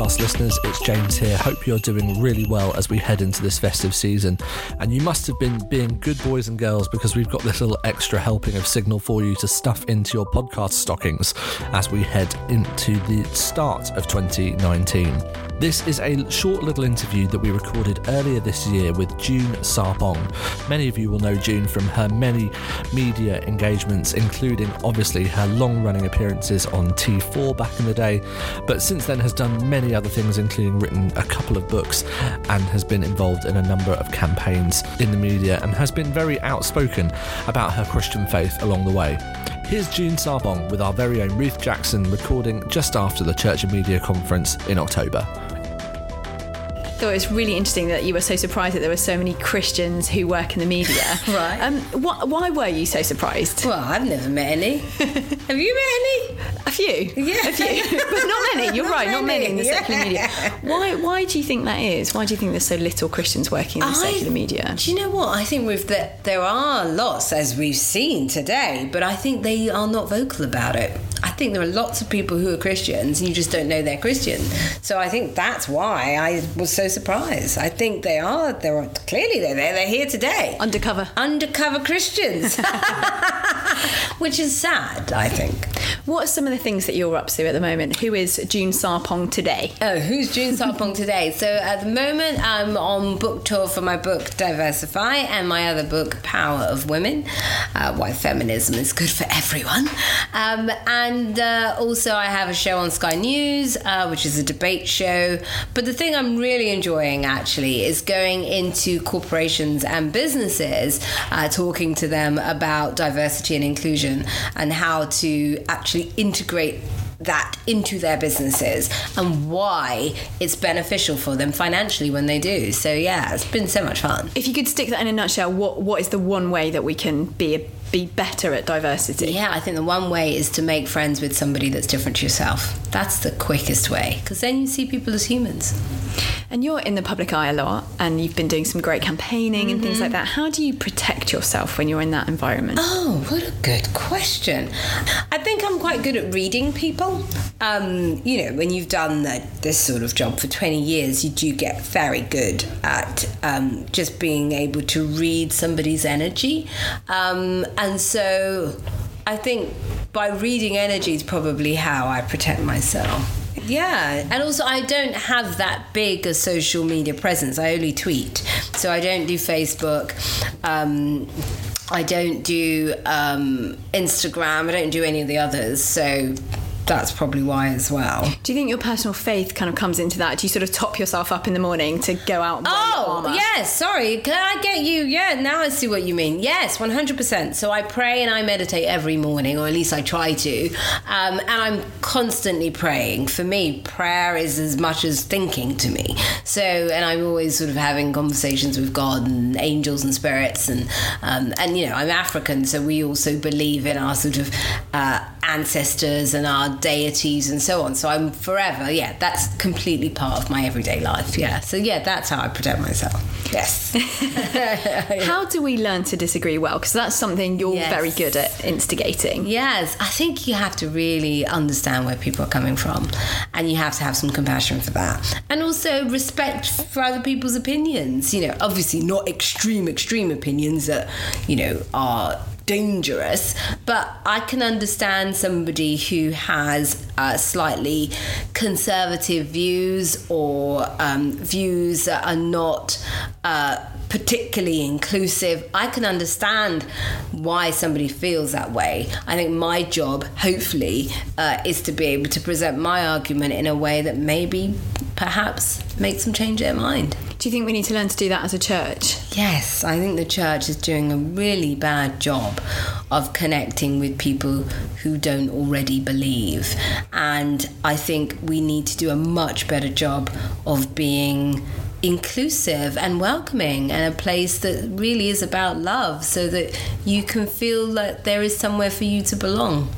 Podcast listeners. It's James here. Hope you're doing really well as we head into this festive season. And you must have been being good boys and girls because we've got this little extra helping of signal for you to stuff into your podcast stockings as we head into the start of 2019. This is a short little interview that we recorded earlier this year with June Sarpong. Many of you will know June from her many media engagements, including obviously her long running appearances on T4 back in the day, but since then has done many other things, including written a couple of books and has been involved in a number of campaigns in the media and has been very outspoken about her Christian faith along the way. Here's June Sarpong with our very own Ruth Jackson recording just after the Church and Media Conference in October thought it was really interesting that you were so surprised that there were so many Christians who work in the media. right. Um, wh- why were you so surprised? Well, I've never met any. Have you met any? A few. Yeah. A few. but not many. You're not right, many. not many in the yeah. secular media. Why, why do you think that is? Why do you think there's so little Christians working in the I, secular media? Do you know what? I think we've, that there are lots, as we've seen today, but I think they are not vocal about it. I think there are lots of people who are Christians and you just don't know they're Christian. So I think that's why I was so surprised. I think they are. They're clearly they're there. They're here today. Undercover. Undercover Christians. Which is sad, I think. What are some of the things that you're up to at the moment? Who is June Sarpong today? Oh, who's June Sarpong today? So at the moment, I'm on book tour for my book Diversify and my other book Power of Women, uh, Why Feminism is Good for Everyone. Um, and uh, also, I have a show on Sky News, uh, which is a debate show. But the thing I'm really enjoying actually is going into corporations and businesses, uh, talking to them about diversity and inclusion and how to actually integrate that into their businesses and why it's beneficial for them financially when they do. So yeah, it's been so much fun. If you could stick that in a nutshell, what what is the one way that we can be a be better at diversity? Yeah, I think the one way is to make friends with somebody that's different to yourself. That's the quickest way because then you see people as humans. And you're in the public eye a lot and you've been doing some great campaigning mm-hmm. and things like mm-hmm. that. How do you protect yourself when you're in that environment? Oh, what a good question. I think I'm quite good at reading people. Um, you know, when you've done the, this sort of job for 20 years, you do get very good at um, just being able to read somebody's energy. Um, and so I think by reading energy is probably how I protect myself. Yeah, and also I don't have that big a social media presence. I only tweet, so I don't do Facebook. Um, I don't do um, Instagram. I don't do any of the others. So that's probably why as well. Do you think your personal faith kind of comes into that? Do you sort of top yourself up in the morning to go out? And oh, yes. Sorry, can I get you? Yeah, now I see what you mean. Yes, one hundred percent. So I pray and I meditate every morning, or at least I try to, um, and I'm constantly praying. For me, prayer is as much as thinking to me. So, and I'm always sort of having conversations with God and angels and spirits, and um, and you know, I'm African, so we also believe in our sort of uh, ancestors and our deities and so on. So I'm forever, yeah, that's completely part of my everyday life. Yeah. So yeah, that's how I protect myself. Myself. Yes. How do we learn to disagree well? Because that's something you're Yes. very good at instigating. Yes, I think you have to really understand where people are coming from and you have to have some compassion for that. And also respect for other people's opinions. You know, obviously not extreme, extreme opinions that, you know, are dangerous, but I can understand somebody who has uh, slightly conservative views or um, views that are not. Uh, particularly inclusive. I can understand why somebody feels that way. I think my job, hopefully, uh, is to be able to present my argument in a way that maybe perhaps makes them change their mind. Do you think we need to learn to do that as a church? Yes, I think the church is doing a really bad job of connecting with people who don't already believe. And I think we need to do a much better job of being inclusive and welcoming and a place that really is about love so that you can feel that there is somewhere for you to belong.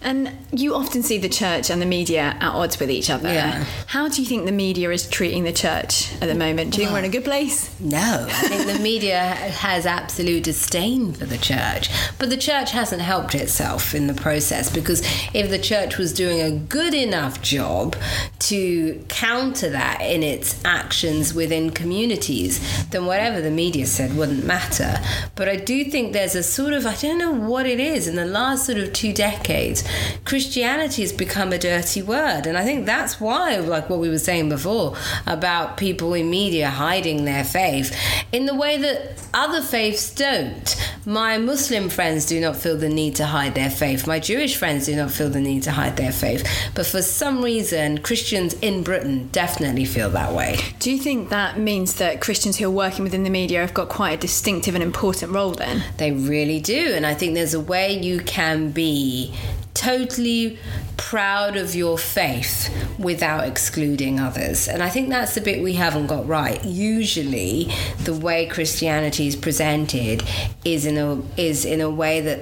And you often see the church and the media at odds with each other. Yeah. How do you think the media is treating the church at the moment? Do you think we're in a good place? No, I think the media has absolute disdain for the church. But the church hasn't helped itself in the process because if the church was doing a good enough job to counter that in its actions within communities, then whatever the media said wouldn't matter. But I do think there's a sort of, I don't know what it is, in the last sort of two decades, Christianity has become a dirty word. And I think that's why, like what we were saying before, about people in media hiding their faith in the way that other faiths don't. My Muslim friends do not feel the need to hide their faith. My Jewish friends do not feel the need to hide their faith. But for some reason, Christians in Britain definitely feel that way. Do you think that means that Christians who are working within the media have got quite a distinctive and important role then? They really do. And I think there's a way you can be totally proud of your faith without excluding others. And I think that's the bit we haven't got right. Usually the way Christianity is presented is in a is in a way that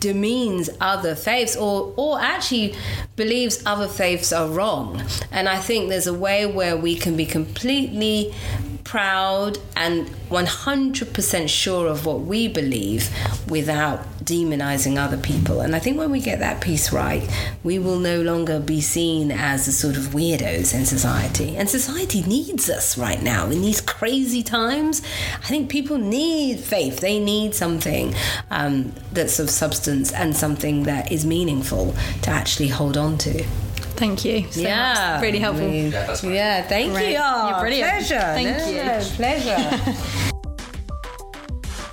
demeans other faiths or or actually believes other faiths are wrong. And I think there's a way where we can be completely proud and 100% sure of what we believe without demonizing other people. And I think when we get that piece right, we will no longer be seen as the sort of weirdos in society. And society needs us right now in these crazy times. I think people need faith, they need something um, that's of substance and something that is meaningful to actually hold on to. Thank you. So yeah, much. Really helpful. Yeah, thank Great. you. Oh, You're brilliant. Pleasure. Thank No, you. no, pleasure.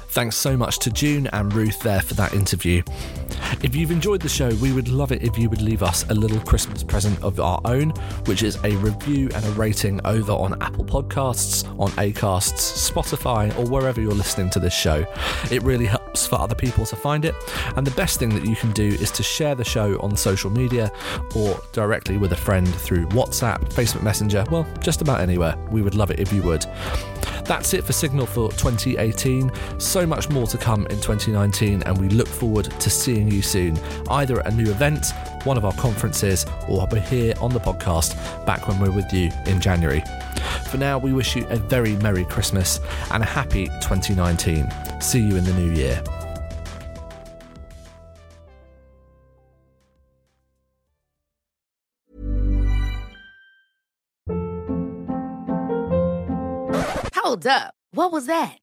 Thanks so much to June and Ruth there for that interview. If you've enjoyed the show, we would love it if you would leave us a little Christmas present of our own, which is a review and a rating over on Apple Podcasts, on Acasts, Spotify, or wherever you're listening to this show. It really helps for other people to find it. And the best thing that you can do is to share the show on social media or directly with a friend through WhatsApp, Facebook Messenger, well, just about anywhere. We would love it if you would. That's it for Signal for 2018. So much more to come in 2019, and we look forward to seeing you soon, either at a new event, one of our conferences, or here on the podcast back when we're with you in January. For now, we wish you a very Merry Christmas and a happy 2019. See you in the new year. Hold up. What was that?